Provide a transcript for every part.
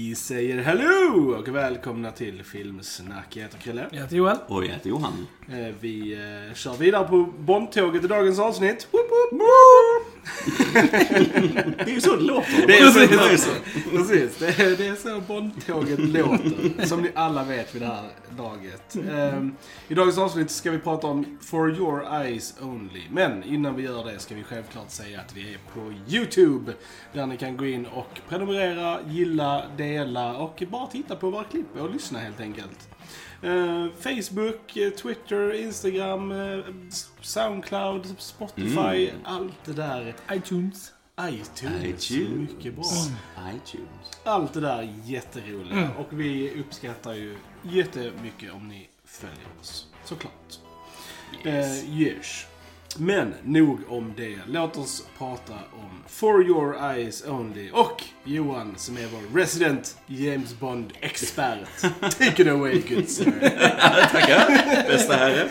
Vi säger hello och välkomna till Filmsnack. Jag heter Chrille. Jag heter Joel. Och jag heter Johan. Eh, Vi eh, kör vidare på Bondtåget i dagens avsnitt. Woop, woop. Det är ju så det låter. Det är så, Precis. det är så. Precis, det är, det är så Bondtåget låter. Som ni alla vet vid det här laget. Ehm, I dagens avsnitt ska vi prata om For Your Eyes Only. Men innan vi gör det ska vi självklart säga att vi är på YouTube. Där ni kan gå in och prenumerera, gilla, dela och bara titta på våra klipp och lyssna helt enkelt. Eh, Facebook, eh, Twitter, Instagram, eh, Soundcloud, Spotify, allt det där. iTunes. iTunes. iTunes. Mycket bra. iTunes. Allt det där är jätteroliga. Och vi uppskattar ju jättemycket om ni följer oss. Såklart. Yes. Eh, yes. Men nog om det. Låt oss prata om For Your Eyes Only. Och Johan som är vår resident James Bond-expert. Take it away good sir. Tackar, bästa herre.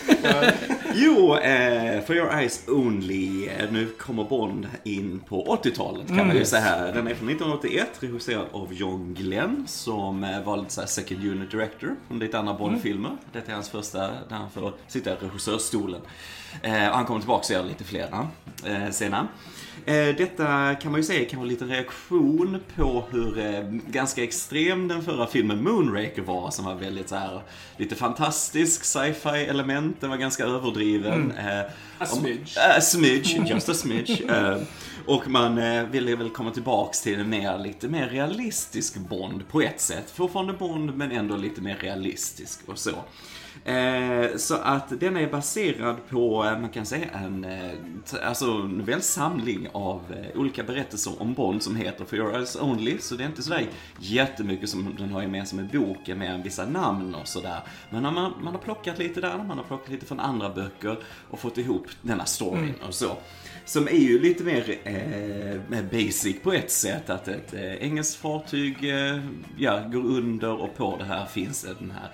Jo, eh, For Your Eyes Only. Eh, Nu kommer Bond in på 80-talet kan man ju säga här. Den är från 1981, regisserad av John Glenn som eh, var lite så här second unit director från lite andra Bond-filmer. Detta är hans första där han får sitta i regissörstolen. Eh, han kommer tillbaka och gör lite flera eh, senare. Eh, Detta kan man ju säga kan vara lite reaktion på hur ganska extrem den förra filmen Moonraker var, som var väldigt så här lite fantastisk sci-fi element, den var ganska överdriven. Eh, A om- smidge. Eh, A smidge, just a smidge. Eh, och man eh, ville väl komma tillbaks till en mer, lite mer realistisk Bond på ett sätt. Fortfarande Bond, men ändå lite mer realistisk och så. Eh, så att den är baserad på, eh, man kan säga en, eh, alltså en väl samling av olika berättelser om Bond som heter For Your Eyes Only. Så det är inte sådär jättemycket som den har med som i boken, mer än vissa namn och sådär. Men man, man har plockat lite där, man har plockat lite från andra böcker och fått ihop denna storyn och så. Som är ju lite mer eh, eh, basic på ett sätt. Att ett eh, engelskt fartyg eh, ja, går under och på det här finns den här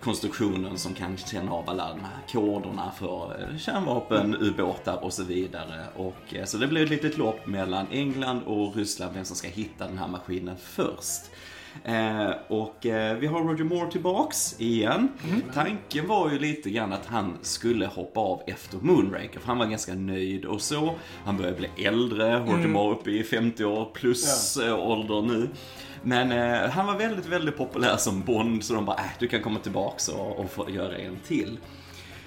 konstruktionen som kan känna av alla de här koderna för eh, kärnvapen, ubåtar och så vidare. Och, eh, så det blir ett litet lopp mellan England och Ryssland, vem som ska hitta den här maskinen först. Eh, och eh, vi har Roger Moore tillbaks igen. Tanken var ju lite grann att han skulle hoppa av efter Moonraker, för han var ganska nöjd och så. Han börjar bli äldre, Roger Moore uppe i 50 år plus eh, ålder nu. Men eh, han var väldigt, väldigt populär som Bond, så de bara, äh, du kan komma tillbaks och, och få göra en till.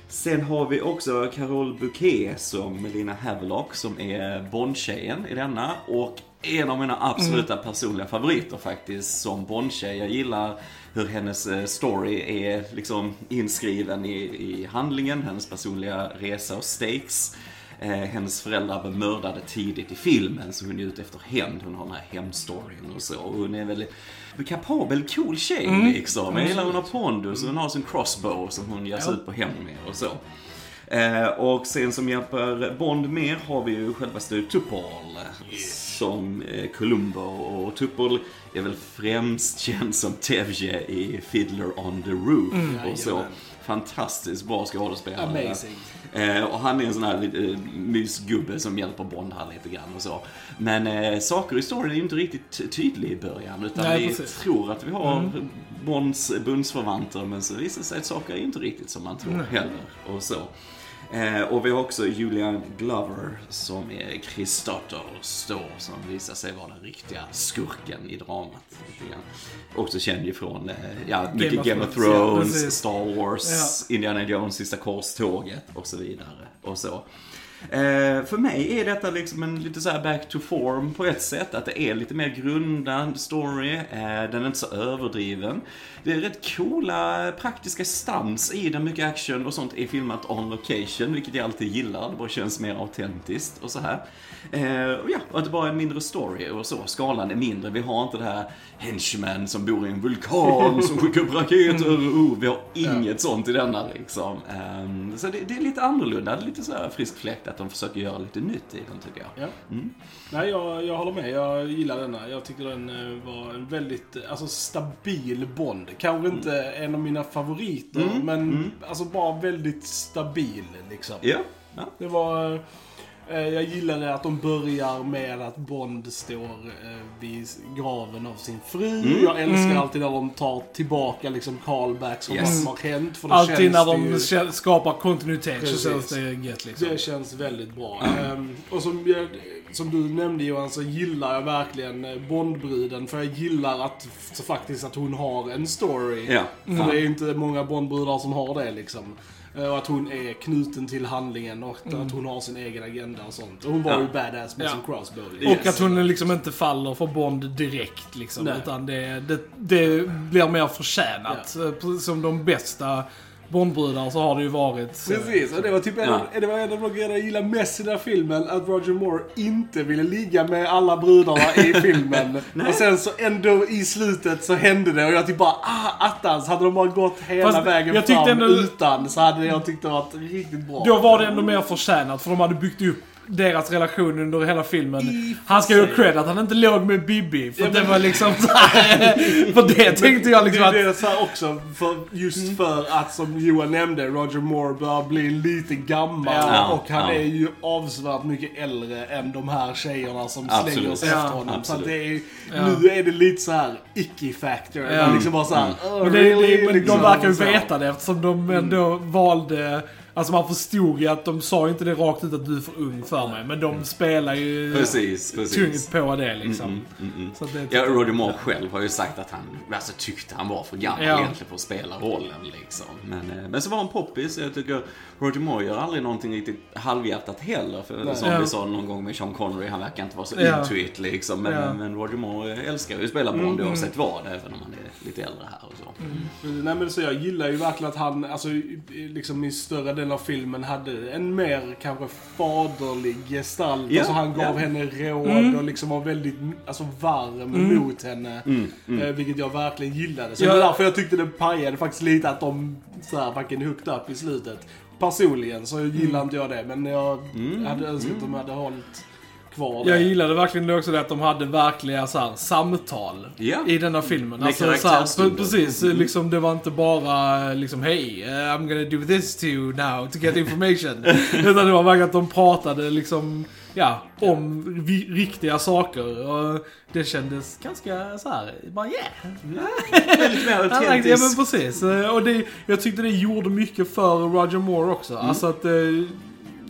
Sen har vi också Carol Bouquet som Melina Havelock som är Bondtjejen i denna. Och en av mina absoluta personliga favoriter faktiskt som Bondtjej. Jag gillar hur hennes eh, story är liksom inskriven i, i handlingen, hennes personliga resa och stakes. Eh, hennes föräldrar blev mördade tidigt i filmen så hon är ute efter hämnd. Hon har den här hämndstoryn och så. Och hon är väldigt kapabel, cool tjej liksom. Jag gillar hon har pondus och hon har sin crossbow som hon ger sig ut på hämnd med och så. Eh, och sen som hjälper Bond mer har vi ju självaste Tuppel som eh, Columbo. Och Tuppel är väl främst känd som Tevje i Fiddler on the Roof och så. jajamän. Fantastiskt bra skådespelare. Amazing. Eh, och han är en sån här eh, mysgubbe som hjälper Bond här lite grann och så. Men eh, saker i storyn är ju inte riktigt ty- tydlig i början. Utan Nej, vi precis. tror att vi har Bonds bundsförvanter men så visar det sig att saker är inte riktigt som man tror heller. Och så. Eh, och vi har också Julian Glover som är Christotos då, som visar sig vara den riktiga skurken i dramat. Också känd ju från eh, ja, mycket of Game of Thrones, ja, Thrones. Star Wars, Indiana Jones sista korståget och så vidare. Och så. Eh, för mig är detta liksom en lite så här back to form på ett sätt. Att det är lite mer grundad story. Eh, den är inte så överdriven. Det är rätt coola praktiska stunts i den. Mycket action och sånt är filmat on location, vilket jag alltid gillar. Det bara känns mer autentiskt och så här. Eh, och ja, och att det bara är en mindre story och så. Skalan är mindre. Vi har inte det här henchmen som bor i en vulkan som skickar upp raketer. Oh, vi har inget sånt i denna liksom. Ehm, så det, det är lite annorlunda. Det är lite så här frisk fläkt att de försöker göra lite nytt i den tycker jag. Ja. Nej, jag, jag håller med. Jag gillar denna. Jag tycker den eh, var en väldigt eh, alltså, stabil Bond. Kanske inte en av mina favoriter, men alltså bara väldigt stabil liksom. Ja, ja. Det var... Eh, Jag gillar att de börjar med att Bond står eh, vid graven av sin fru. Mm. Jag älskar alltid när de tar tillbaka liksom callbacks om Yes. vad som har hänt. För Alltid känns när de ju- skapar kontinuitet så Precis. känns det gött liksom. Det känns väldigt bra. Ehm, och som, jag, som du nämnde Johan, så gillar jag verkligen eh, Bondbruden. För jag gillar att, så faktiskt att hon har en story. Ja. För det är inte många Bondbrudar som har det liksom. Eh, Och att hon är knuten till handlingen och att hon har sin egen agenda och sånt. Och hon var Ja. ju badass med Ja. sin crossbow. Och att hon liksom inte faller för Bond direkt liksom. Nej. Utan det, det, det blir mer förtjänat. Eh, precis Som de bästa Bondbrudar så har det ju varit... så- Precis, och det var typ en, Ja. det var en av de grejerna jag gillade mest i den här filmen. Att Roger Moore inte ville ligga med alla brudarna i filmen. och sen så ändå i slutet så hände det och jag typ bara ah, attans. Hade de bara gått hela Fast vägen jag fram ändå- utan så hade jag tyckt det varit riktigt bra. Då var det ändå mer förtjänat för de hade byggt upp deras relation under hela filmen. I Han ska ju ha cred att han inte låg med Bibi. För Ja, det men- var liksom så här, För det tänkte jag liksom det, att... det är så här också, för, just för att som Johan nämnde, Roger Moore börjar bli lite gammal. Ja, och han ja. är ju avsevärt mycket äldre än de här tjejerna som Absolut. slänger sig Ja, efter honom. Så att absolut. det är, nu är det lite så här icky factor. Ja. Man liksom bara så här, "Oh, Men, det, really?" det, men liksom, de verkar ju så. veta det eftersom de ändå valde... Alltså man förstod ju att de sa inte det rakt ut att du är för ung för mig. Men de spelar ju Precis, precis. tungt på det liksom. Mm, mm, mm. Så att det, Ja, Roger Moore själv har ju sagt att han alltså, tyckte han var för gammal Ja. egentligen för att spela rollen. Liksom. Men, eh, men så var han poppis. Jag tycker Roger Moore gör aldrig någonting riktigt halvhjärtat heller. För Nej. som Ja. vi sa någon gång med Sean Connery, han verkar inte vara så Ja. into it liksom. Men, Ja. men Roger Moore älskar ju att spela Bond Mm, oavsett vad, även om han är lite äldre här och så. Nej men så jag gillar ju verkligen att han, alltså i- liksom i större delen av filmen hade en mer kanske faderlig gestalt. Ja, alltså han gav ja. henne råd Mm. och liksom var väldigt alltså, varm mot henne. Mm, Eh, vilket jag verkligen gillade. Så Ja. det var därför jag tyckte det pajade faktiskt lite att de så här fucking hooked up i slutet. Personligen så gillar inte jag det, men jag Mm, hade önskat att de hade hållit kvar det. Jag gillade verkligen det också det att de hade verkliga så här, samtal Ja. i denna filmen. Alltså, så här, precis, liksom, det var inte bara liksom hej, eh, I'm gonna do this to you now to get information. Utan det var verkligen att de pratade liksom, ja, om vi, riktiga saker. Och det kändes ganska så här, bara yeah. Väldigt mer Ja, Ja men precis. Och det, jag tyckte det gjorde mycket för Roger Moore också. Mm. Alltså att eh,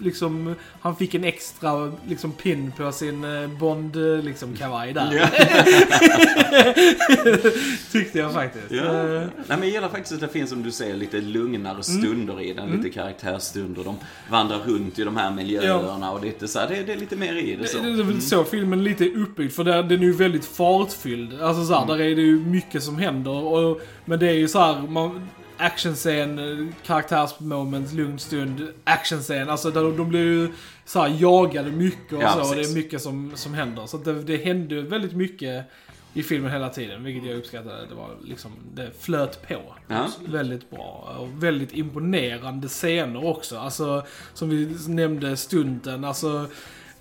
liksom, han fick en extra liksom, pin på sin eh, Bond eh, liksom, kavaj där. Ja. Tyckte jag faktiskt. Ja. Eh, Nej, men jag gillar faktiskt att det finns, som du säger, lite lugnare stunder i den. Lite karaktärsstunder. De vandrar runt i de här miljöerna och lite så här, det, det är lite mer i det så. Det, det är väl så filmen lite är uppbyggd, för där, den är ju väldigt fartfylld. Alltså så här, där är det ju mycket som händer. Och, men det är ju så här, man, actionscen, eh, karaktärsmoment, lugn stund, actionscen. Alltså där, de blir ju så här, jagade mycket och Ja, så. Och det precis. är mycket som, som händer. Så det, det hände väldigt mycket i filmen hela tiden, vilket jag uppskattade. Det var liksom, det flöt på. Ja. Väldigt bra. Och väldigt imponerande scener också. Alltså, som vi nämnde, stunten. Alltså,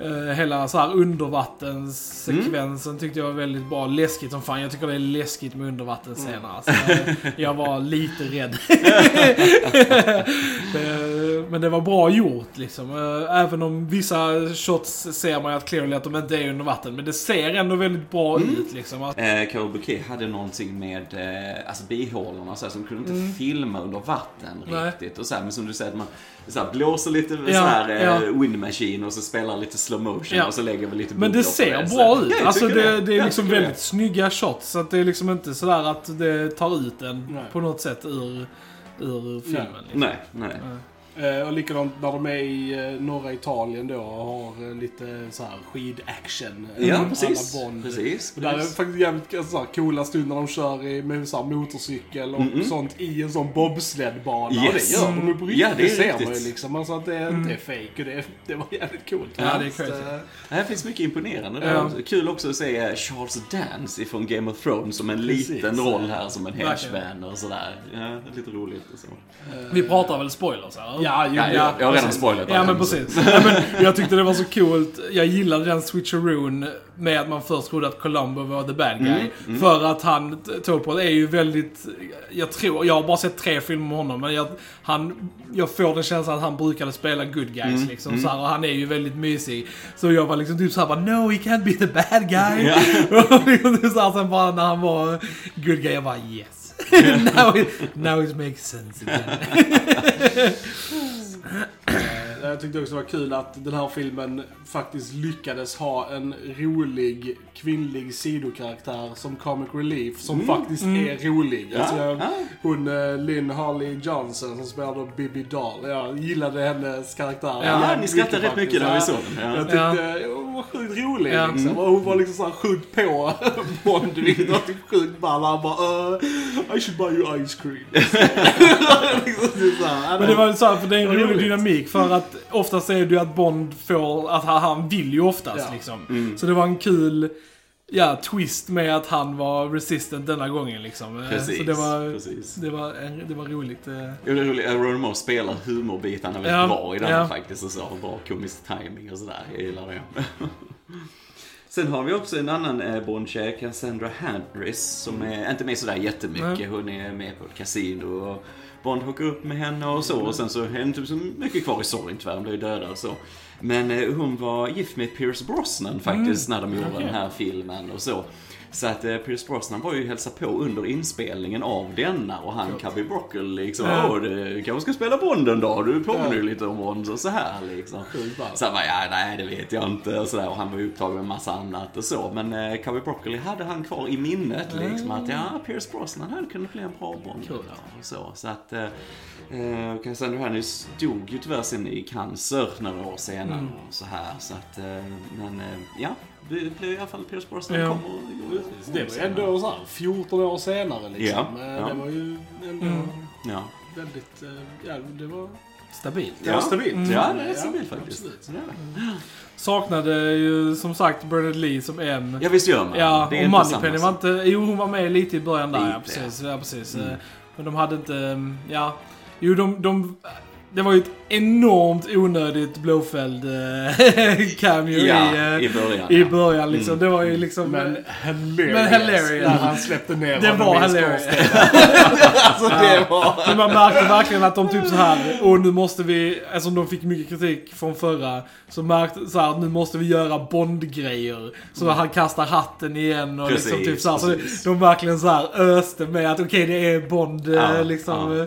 eh, hela så här undervattenssekvensen tyckte jag var väldigt bra. Läskigt som fan. Jag tycker det är läskigt med undervattensscener. Alltså, jag var lite rädd. Eh, Men det var bra gjort liksom. Eh, Även om vissa shots ser man ju att clearly att de inte är under vatten. Men det ser ändå väldigt bra ut liksom. Att, Eh, hade någonting med eh, alltså bihålorna så här, som kunde inte filma under vatten Nej. riktigt. Och så här, men som du säger, att man så här, blåser lite Ja, så här, eh, ja. wind machine och så spelar lite slow motion Ja. och så lägger vi lite Men det ser det. bra ut. Ja, alltså tycker det, det är liksom väldigt snygga shots. Så att det är liksom inte sådär att det tar ut en Nej. på något sätt ur, ur filmen. Liksom. Nej, nej. Eh, och likadant när de är i eh, norra Italien då och har eh, lite så här skidaction. Ja, alla precis. Bond. Precis. Och där är precis. faktiskt jävligt så här, coola stunder när de kör i, med så här, motorcykel och Mm-mm. sånt i en sån bobsledbana. Yes. Och det gör de ju på riktigt. Ja, det är ser riktigt. man ju liksom. Alltså att det inte är fake och det, det var jävligt coolt. Ja, det är crazy. Det finns mycket imponerande där. Ja. Kul också att se Charles Dance från Game of Thrones som en Precis. liten roll här som en henchman och sådär. Ja, lite roligt och så. Vi pratar väl spoilers här? Ja, ju, Ja, ja, jag, har redan spoilat Ja men precis. Ja, men jag tyckte det var så coolt. Jag gillade den switcheroon med att man först trodde att Columbo var the bad guy. För att han, Topol är ju väldigt, jag tror, jag har bara sett tre filmer med honom men jag, han, jag får den känslan att han brukade spela good guys liksom. Så här, och han är ju väldigt mysig. Så jag var liksom typ såhär bara no he can't be the bad guy. Ja. och liksom så här, sen bara när han var good guy jag bara yes. now, it, now it makes sense again. Eh, Jag tyckte också det var kul att den här filmen faktiskt lyckades ha en rolig kvinnlig sidokaraktär som comic relief som faktiskt är rolig. Alltså jag, ja. Hon eh, Lynn Harley Johnson som spelar då Bibi Doll. Jag gillade hennes karaktär. Ja, ni skrattade rätt mycket när vi såg den. Ja. Jag tyckte hon var sjukt rolig Ja. liksom. Och hon var liksom såhär sjukt på Bond, vilket var typ sjukt ball. Han bara uh, I should buy you ice cream. liksom typ såhär. Men det var så här, för det är en rolig dynamik för att oftast är det ju att Bond får, att han, vill ju oftast Ja. liksom. Så det var en kul, ja, twist med att han var resistant denna gången liksom. Eh, Precis, Så det var, precis. det var, en- det var roligt. eh. Jo, det är roligt. Ronan Moore spelar humorbitarna väldigt Ja, bra i den ja. faktiskt. Och så. Bra komisk timing och sådär. Jag gillar det. Sen har vi också en annan eh, Bond-tjej, Cassandra Harris, som är inte med sådär jättemycket. Hon är med på ett kasino och Bond hookar upp med henne och så. Och sen så är det inte så mycket kvar i storyn tyvärr, hon blir ju dödad och så. Men eh, hon var gift med Pierce Brosnan faktiskt när de gjorde den här filmen och så. Så att eh, Pierce Brosnan var ju hälsa på under inspelningen av denna och han Cubby Broccoli liksom, Ja. åh du kanske ska spela Bond en dag, du påminner ju lite om Bond och så här liksom. Så han bara, ja nej det vet jag inte och sådär och han var ju upptagen med massa annat och så. Men eh, Cubby Broccoli hade han kvar i minnet liksom att ja, Pierce Brosnan hade kunnat bli en bra Bond Cool. och så. Så att eh, eh, Cassandra Harris dog ju tyvärr sen i cancer några år senare Mm. och så här. Så att, eh, men eh, ja, det blev i alla fall Pierce Brosnan Ja. kom och gjorde Det var ju ändå så här 14 år senare liksom. Ja, ja. Det var ju ändå Mm. Ja. väldigt, eh, ja det var, Stabilt. det var stabilt. Mm. Ja, det är stabilt faktiskt. Ja. Saknade ju som sagt Bernard Lee som en. Ja, visst gör man. Ja, det är och inte Moneypenny var inte... Jo, hon var med lite i början där. Ja, Lite, precis. Ja, precis. Mm. Eh, Men de hade inte... mm, Ja. Jo, de... de det var ju ett enormt onödigt Blåfeld eh, cameo Ja, i, eh, i början. i ja. början liksom. Det var ju liksom... Men hilarious. Men hilarious. När han släppte ner Det var hilarious. alltså det var... Men man märkte verkligen att de typ så här och nu måste vi, eftersom de fick mycket kritik från förra, så märkte så här, nu måste vi göra Bond-grejer. Så han kastar hatten igen och liksom Precis, typ så här, så de verkligen så här öste med att okej det är Bond eh, Ja, liksom. ja.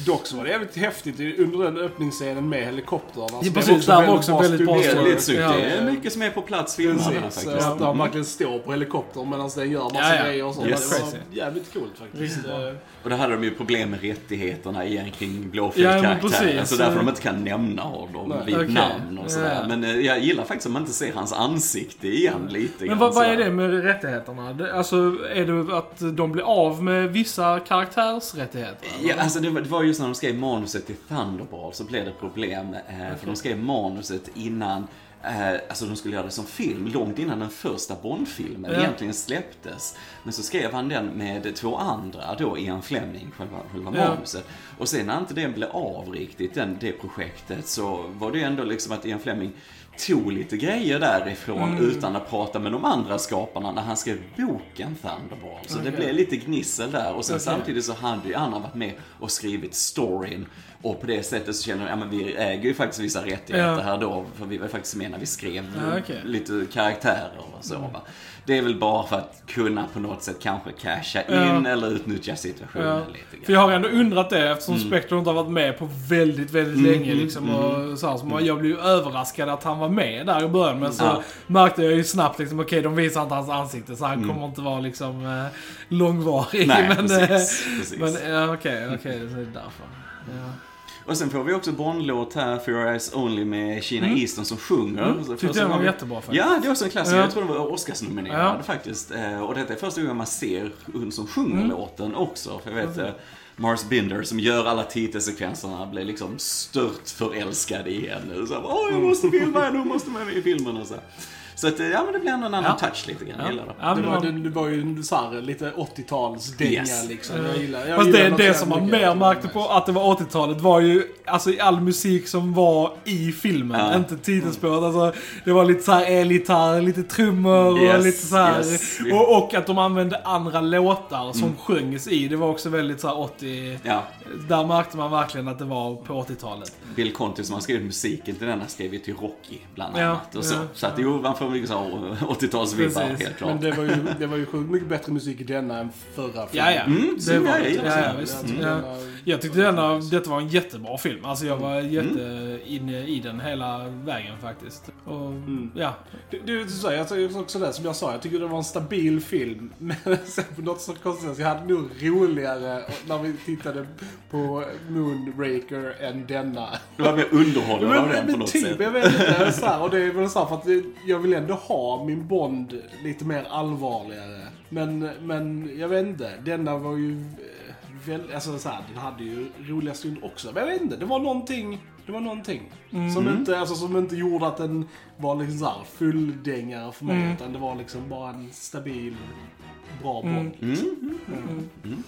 Eh, Dock så var det jävligt häftigt under den öppningsscenen med helikoptern. Alltså, Ja, det precis, där var också väldigt bra väldigt snyggt. Ja. Det är mycket som är på plats filmat faktiskt. att han Mm. verkligen står på helikoptern medan den gör massa Ja, ja. grejer och sånt. Yes. Det var jävligt coolt faktiskt. Bra. Eh, Och då hade de ju problem med rättigheterna igen kring Ja, men Blåfält-karaktären. precis. så därför de inte kan nämna honom vid Okej. namn och sådär. Ja. Men eh, jag gillar faktiskt att man inte ser hans ansikte igen lite Men vad, vad är det med rättigheterna? Alltså är det att de blir av med vissa karaktärsrättigheter? Ja, alltså det var, det var just när de skrev manuset till Thunderball så blev det problem. Eh, För de skrev manuset innan, eh, alltså de skulle göra det som film, långt innan den första Bond-filmen Ja. egentligen släpptes. Men så skrev han den med två andra då, Ian Fleming, själva, själva Ja. manuset. Och sen när inte det blev av riktigt, den, det projektet, så var det ju ändå liksom att Ian Fleming tog lite grejer därifrån Mm. utan att prata med de andra skaparna när han skrev boken Thunderball. Så det Okej. blev lite gnissel där. Och sen Okej. samtidigt så hade ju andra varit med och skrivit storyn. Och på det sättet så känner jag, ja men vi äger ju faktiskt vissa rättigheter Ja. här då. För vi var ju faktiskt med när vi skrev Ja. Mm. lite karaktärer och så va. Det är väl bara för att kunna på något sätt kanske casha in eller utnyttja situationen lite grann. För jag har ändå undrat det eftersom Mm. Spectre inte har varit med på väldigt, väldigt länge. Liksom, och så här, så man, jag blev ju överraskad att han var med där i början. Men så Ja. märkte jag ju snabbt liksom, okej de visar inte hans ansikte så han kommer inte vara liksom eh, långvarig. Nej, men, precis. eh, precis. men ja, okej, okej, så är det därför. Ja. Och sen får vi också Bond-låt här, For Your Eyes Only med Sheena Mm. Easton som sjunger. Mm, tyckte den var gången- jättebra faktiskt. Ja, det är också en klassiker. Ja. Jag tror den var Oscarsnominerad Ja. faktiskt. Eh, Och detta är första gången man ser hon som sjunger Mm. låten också. För jag vet, eh, Mars Binder som gör alla titelsekvenserna blir liksom stört förälskad i henne. Så här, Åh, jag måste filma henne, hon måste med mig i filmen och så. här. Så att, eh, ja men det blir ändå en annan Ja. touch lite grann. Ja. Jag gillar det. Ja, Det var, det, det var ju en så här, lite 80-talsdänga Yes. liksom. Jag gillar, jag Fast gillar det, det som man mer märkte på att det var 80-talet var ju alltså all musik som var i filmen, Ja. inte titelspåret. Alltså, det var lite så här elgitarr, lite trummor och Yes, lite så här, yes. och, och att de använde andra låtar som sjöngs i. Det var också väldigt så här 80... Ja, Där märkte man verkligen att det var på 80-talet. Bill Conti som har skrivit musiken till denna skrev ju till Rocky bland Ja, annat. Och så ja, så att jo, man får mycket så här 80-talsvibbar Precis. helt klart. Men det var ju, det var ju sjukt mycket bättre musik i denna än förra filmen. Ja, ja. Mm, så det var jag det. Ja, ja, visst. Mm. Ja. Jag tyckte denna, detta var en jättebra film. Alltså jag var Mm. jätte inne i den hela vägen faktiskt. Och, Mm. ja. Det, det, är så, jag tycker också det som jag sa, jag tycker det var en stabil film. Men sen på något så konstigt sätt, jag hade nog roligare när vi tittade på Moonraker än denna. Det var mer underhållande av den på men något typ, sätt. jag vet inte. Så här, och det är väl så här för att jag vill ändå ha min Bond lite mer allvarligare. Men, men jag vet inte. Denna var ju... eh, Väl, alltså så här, den hade ju roliga stunder också. Men jag vet inte, det var någonting. Det var någonting. Som, inte, alltså, som inte gjorde att den var liksom så här fulldängare för mig. Mm. Utan det var liksom bara en stabil, bra Bond. Mm. liksom. Mm.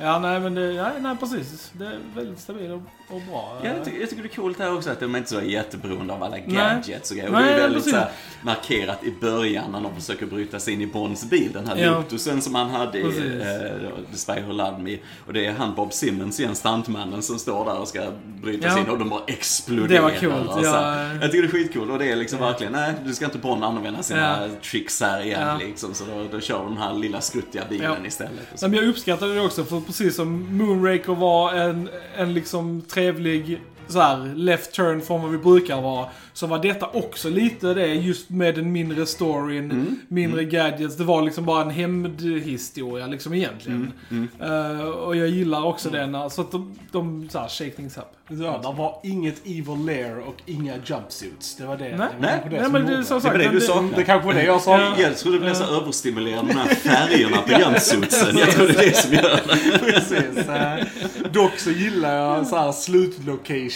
Ja, nej men det, nej, nej precis. Det är väldigt stabilt och, och bra. Ja, jag, tycker, jag tycker det är coolt här också att de är inte så jätteberoende av alla Nej. gadgets och grejer. Och det är väldigt så här, markerat i början när de försöker bryta sig in i Bonds bil. Den här Ja. Lotusen som han hade i Precis. uh, The Spy Who Loved Me. Och det är han Bob Simmons igen, stuntmannen, som står där och ska bryta Ja. sig in och de bara exploderar. Det var coolt, och så här. ja. Jag tycker det är skitcoolt och det är liksom verkligen, nej du ska inte Bond använda sina Ja. tricks här igen Ja. liksom. Så då, då kör de den här lilla skruttiga bilen Ja. istället. Men jag uppskattade det också, för precis som Moonraker var en, en liksom trevlig så här, left turn från vad vi brukar vara, så var detta också lite det, just med den mindre storyn, Mm. mindre gadgets. Det var liksom bara en hämndhistoria liksom egentligen. Mm. Eh, och jag gillar också den, så att de, de så här, shake things up. Ja, det var inget Evil Lair och inga jumpsuits. Det var det. Nej. det var Nej. det Nej, som men det som Det var sagt, det du det- saknade. Det kanske var det jag sa. Ja. Jag tror det blir så överstimulerande, de här färgerna på jumpsuitsen. Jag tror det är det som gör det. Precis. Eh, dock så gillar jag så här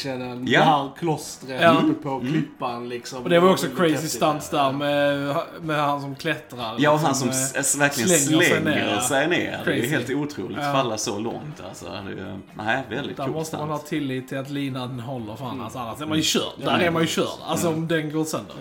slutlocationen. Ja. Det här klostret Ja. uppe på klippan liksom. Och det var också crazy stunts där med, med han som klättrar. Ja, och liksom, han som eh, verkligen slänger sig slänger sig ner, ner. Det är helt otroligt Ja. falla så långt. Alltså, det är, nej, väldigt Där coolt måste man ha tillit till att linan håller för Mm. annars, annars är man ju körd. Där är man ju körd. Alltså om den går sönder.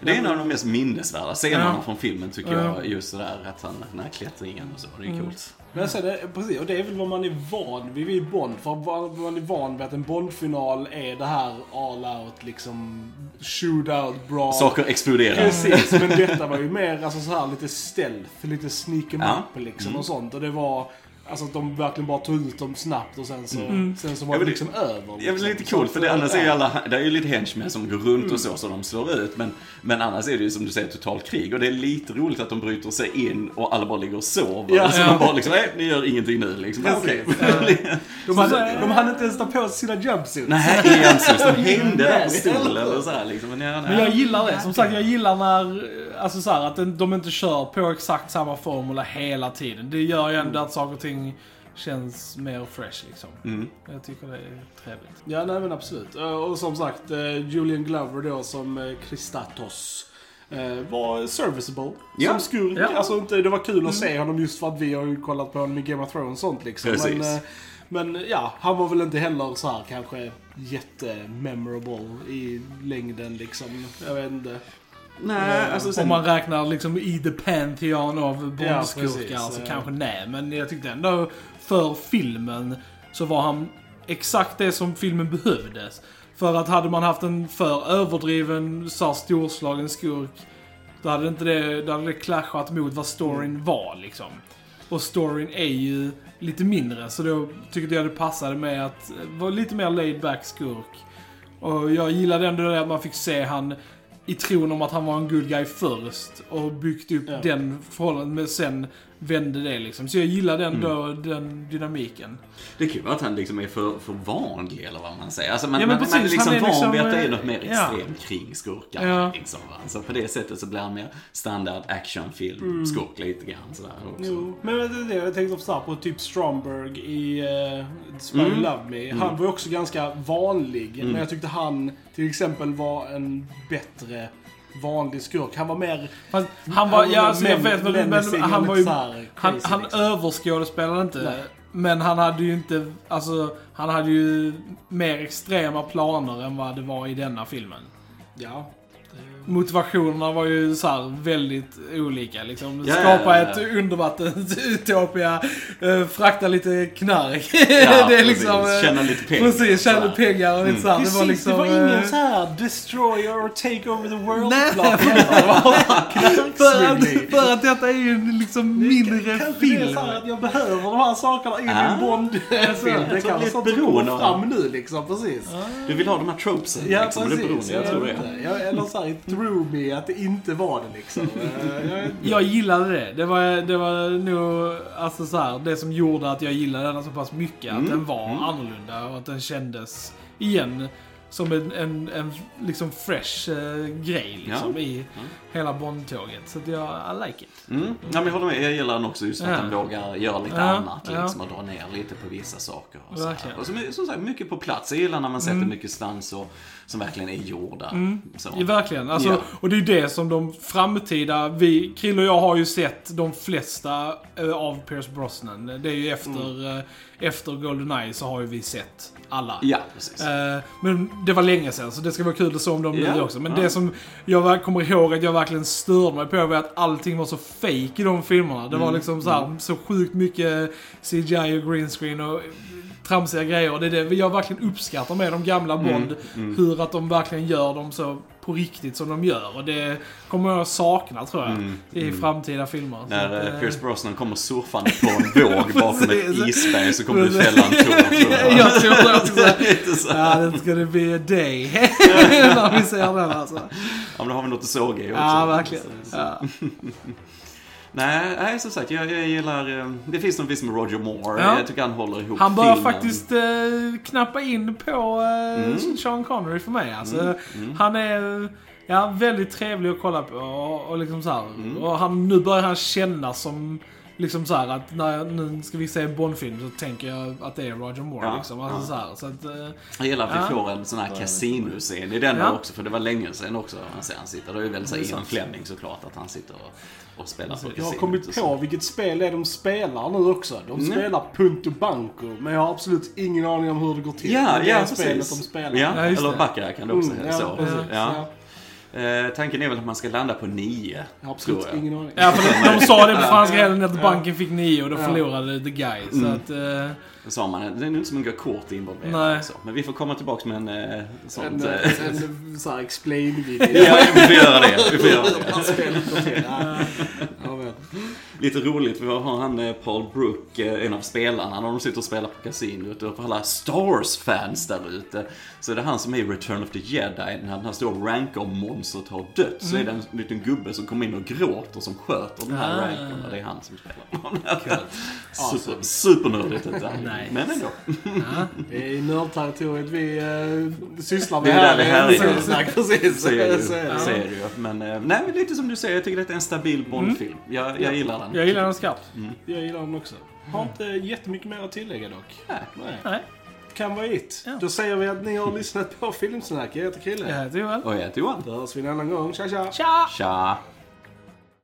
Det är en av de mest minnesvärda scenerna Ja. från filmen tycker Ja. jag. Just det där att han, den här klättringen och så. Det är Mm. coolt. Men sen, det, precis, och det är väl vad man är van vid vid Bond. För man är van vid att en Bond-final är det här all out liksom shootout, bra. Saker exploderar. Precis, men detta var ju mer alltså, så här lite stealth, lite sneak em Ja. up liksom Mm. och sånt. Och det var Alltså att de verkligen bara tog ut dem snabbt och sen så, Mm. sen så var Ja, det liksom över. Ja, liksom. det är lite coolt för det, annars är ju ja. alla, det är ju lite henchmen som går runt Mm. och så, så de slår ut. Men, men annars är det ju som du säger totalt krig. Och det är lite roligt att de bryter sig in och alla bara ligger och sover. Ja. Så Ja. de bara liksom, nej, ni gör ingenting nu liksom. Precis. Okej. De, hade, de hann inte ens ta på sig sina jumpsuits. Nej, egentligen. De hängde där på stolen och så här liksom. Men, ja. Men jag gillar det. Som sagt, jag gillar när, alltså så här, att de inte kör på exakt samma formula hela tiden. Det gör ju ändå att saker och ting känns mer fresh liksom. Mm. Jag tycker det är trevligt. Ja, nej men absolut. Eh, Och som sagt, eh, Julian Glover då som eh, Kristatos. eh, Var serviceable Ja. som skurk. Ja. Alltså inte, det var kul att se honom just för att vi har ju kollat på honom i Game of Thrones och sånt liksom. Precis. Men, men ja, han var väl inte heller så här kanske jätte-memorable i längden liksom. Jag vet inte. Nej, alltså Om sen... man räknar liksom i the pantheon av Ja, Bondskurkar precis, så ja. kanske nej. Men jag tyckte ändå för filmen så var han exakt det som filmen behövdes. För att hade man haft en för överdriven, så storslagen skurk, då hade, inte det, då hade det clashat mot vad storyn var liksom. Och storyn är ju lite mindre, så då tyckte jag det passade med att vara lite mer laid back skurk. Och jag gillade ändå det att man fick se han i tron om att han var en good guy först och byggt upp Ja. den förhållandet, men sen vände det liksom. Så jag gillade ändå den dynamiken. Det ju vara att han liksom är för, för vanlig eller vad man säger. Alltså man, Ja, men man, precis, man är liksom är van liksom, vid att det är eh, något mer ja. extremt kring skurkar. Ja. Liksom? Så på det sättet så blir han mer standard actionfilm, skurk lite grann sådär också. Jo, men det är jag tänkte också på typ Stromberg i uh, Spy Mm. Love Me. Han var ju också ganska vanlig. Mm. Men jag tyckte han till exempel var en bättre vanlig skurk. Han var mer... Fast han var, ja alltså jag men- vet menacing men och han var ju... här Han, han liksom. överskådespelade inte. Nej. Men han hade ju inte, alltså, han hade ju mer extrema planer än vad det var i denna filmen. Ja. Motivationerna var ju så här väldigt olika liksom. Ja, Skapa ja, ja. ett undervattens-utopia, eh, frakta lite knark. Ja, det är precis. liksom... eh, Tjäna lite pengar. Precis, tjäna pengar och lite såhär. Precis, det var liksom... det var ingen eh, så här destroyer or take over the world Nej, för, att, för att detta är ju en liksom mindre Kanske det är film. så här att jag behöver de här sakerna i Ah. min Bond-film. Det Jag tror kan det vara är sånt ett som kommer beroende av- fram nu liksom, precis. Du vill ha de här tropesen Ja, liksom. och det är beroende, precis. jag tror det. Jag, eller så här, threw me att det inte var det liksom. Eh, jag, gillade det. Det var, det var nog alltså så här, det som gjorde att jag gillade den så pass mycket. Att Mm. den var Mm. annorlunda och att den kändes, igen, som en, en, en liksom fresh eh, grej liksom, Ja. i hela Bondtåget. Så att jag, I like it. Mm. Ja, men jag håller med. Jag gillar den också just för att Ja. han vågar göra lite Ja, annat. ja. Liksom, och dra ner lite på vissa saker. Och, så och som, som sagt, mycket på plats. Jag gillar när man sätter Mm. mycket svans och, som verkligen är gjorda. Så. Ja, verkligen. Alltså, Ja. Och det är det som de framtida, vi, Krill och jag har ju sett de flesta eh, av Pierce Brosnan. Det är ju efter, eh, efter Goldeneye så har ju vi sett alla. Ja, precis. Eh, men det var länge sedan, så det ska vara kul att se om dem nu Ja, också. Men ja. det som jag kommer ihåg att jag verkligen störde mig på var att allting var så fake i de filmerna. Det var Mm, liksom så, här, så sjukt mycket CGI och green screen och tramsiga grejer. Det är det jag verkligen uppskattar med de gamla Mm, Bond. Hur att de verkligen gör dem så på riktigt som de gör. Och det kommer jag sakna tror jag. Mm, I framtida filmer. När att, eh, eh, Pierce Brosnan kommer surfande på en våg bakom ett isberg så kommer du fälla en tår. tror jag. jag tror det också. Så. Ja, det ska det bli day. När vi ser den alltså. Ja, men då har vi något att såga i också. Ja, verkligen. Ja. Nej, nej, som sagt, jag, jag gillar... eh, Det finns något visst med Roger Moore. Ja. Jag tycker han håller ihop Han börjar filmen. faktiskt eh, knappa in på eh, Mm. Sean Connery för mig. Alltså, Mm, mm. Han är ja, väldigt trevlig att kolla på. Och, och liksom så här, Mm. och han, nu börjar han känna som Liksom så här att när jag, nu ska vi se en Bondfilm så tänker jag att det är Roger Moore. Ja, liksom. alltså, ja. så, här, så att, eh, Jag gillar att vi Ja. får en sån här casinoscen i den Ja. också, för det var länge sedan också man ser han sitter. Det är ju väldigt Det är såhär Ian. Fleming såklart, att han sitter och, och spelar på Jag har kommit på vilket spel det är de spelar nu också. De Mm. spelar Punto Banco, men jag har absolut ingen aning om hur det går till. Ja, det ja är spelet de spelar. Ja, Ja, eller. Baccarat kan det också Mm, heta ja, så. precis. Ja. Eh, tanken är väl att man ska landa på nio, Jag har absolut jag. ingen aning. ja, för de, de sa det på franska heller att banken fick nio och då Ja. förlorade the guy. Så Mm. att, eh, Då sa man, det är nog inte så många kort involverade. Nej. Så. Men vi får komma tillbaka med en eh, sånt. En, eh, en, en sån här explain-video. ja, vi får göra det. Vi får göra det. Lite roligt, vi har han eh, Paul Brook, eh, en av spelarna, när de sitter och spelar på kasinot och för alla Star Wars-fans där ute. Så är det han som är i Return of the Jedi, när den här stora Rancor-monstret har dött, så är det en liten gubbe som kommer in och gråter som sköter den här Ah. Rancorn, och det är han som spelar här. Super, supernördigt detta. Nice. Men ändå. ja. Det är nördterritoriet vi uh, sysslar Det med är där vi här. är. i Solsnack, precis. Så är det ju. det. Det. Men, nej men lite som du säger, jag tycker att det är en stabil Bond-film. Jag, jag gillar den. Jag gillar den skarpt. Jag gillar den också. Har inte jättemycket mer att tillägga dock. Nej. Nej. Nej, Kan vara it. Ja. Då säger vi att ni har lyssnat på Filmsnack. Jag heter Krille. jag heter Joel. Och jag heter Johan. Då hörs vi en annan gång. Tja tja! Tja! Tja!